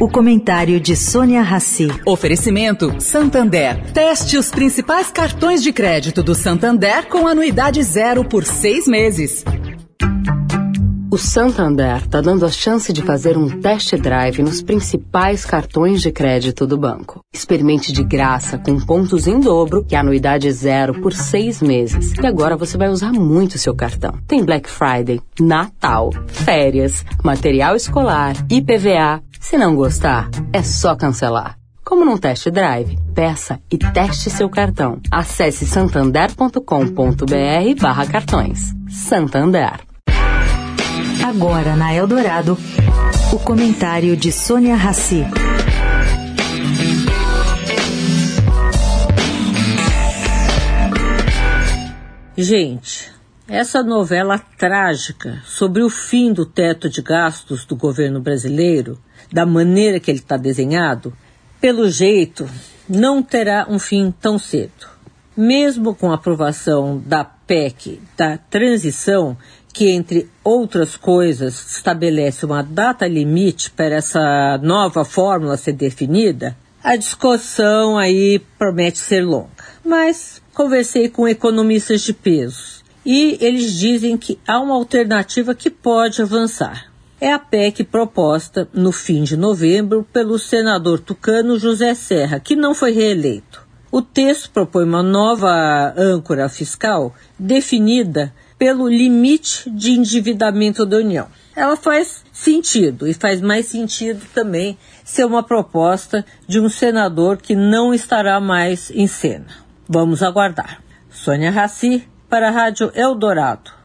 O comentário de Sônia Rassi. Oferecimento Santander. Teste os principais cartões de crédito do Santander com anuidade zero por seis meses. O Santander está dando a chance de fazer um test drive nos principais cartões de crédito do banco. Experimente de graça com pontos em dobro e anuidade zero por seis meses. E agora você vai usar muito seu cartão. Tem Black Friday, Natal, férias, material escolar, IPVA. Se não gostar, é só cancelar. Como num test drive, peça e teste seu cartão. Acesse santander.com.br barra cartões. Santander. Agora na Eldorado, o comentário de Sônia Rassi. Gente, essa novela trágica sobre o fim do teto de gastos do governo brasileiro, da maneira que ele está desenhado, pelo jeito, não terá um fim tão cedo. Mesmo com a aprovação da PEC da transição, que, entre outras coisas, estabelece uma data limite para essa nova fórmula ser definida, a discussão aí promete ser longa. Mas conversei com economistas de peso e eles dizem que há uma alternativa que pode avançar. É a PEC proposta no fim de novembro pelo senador tucano José Serra, que não foi reeleito. O texto propõe uma nova âncora fiscal definida pelo limite de endividamento da União. Ela faz sentido e faz mais sentido também ser uma proposta de um senador que não estará mais em cena. Vamos aguardar. Sônia Raci para a Rádio Eldorado.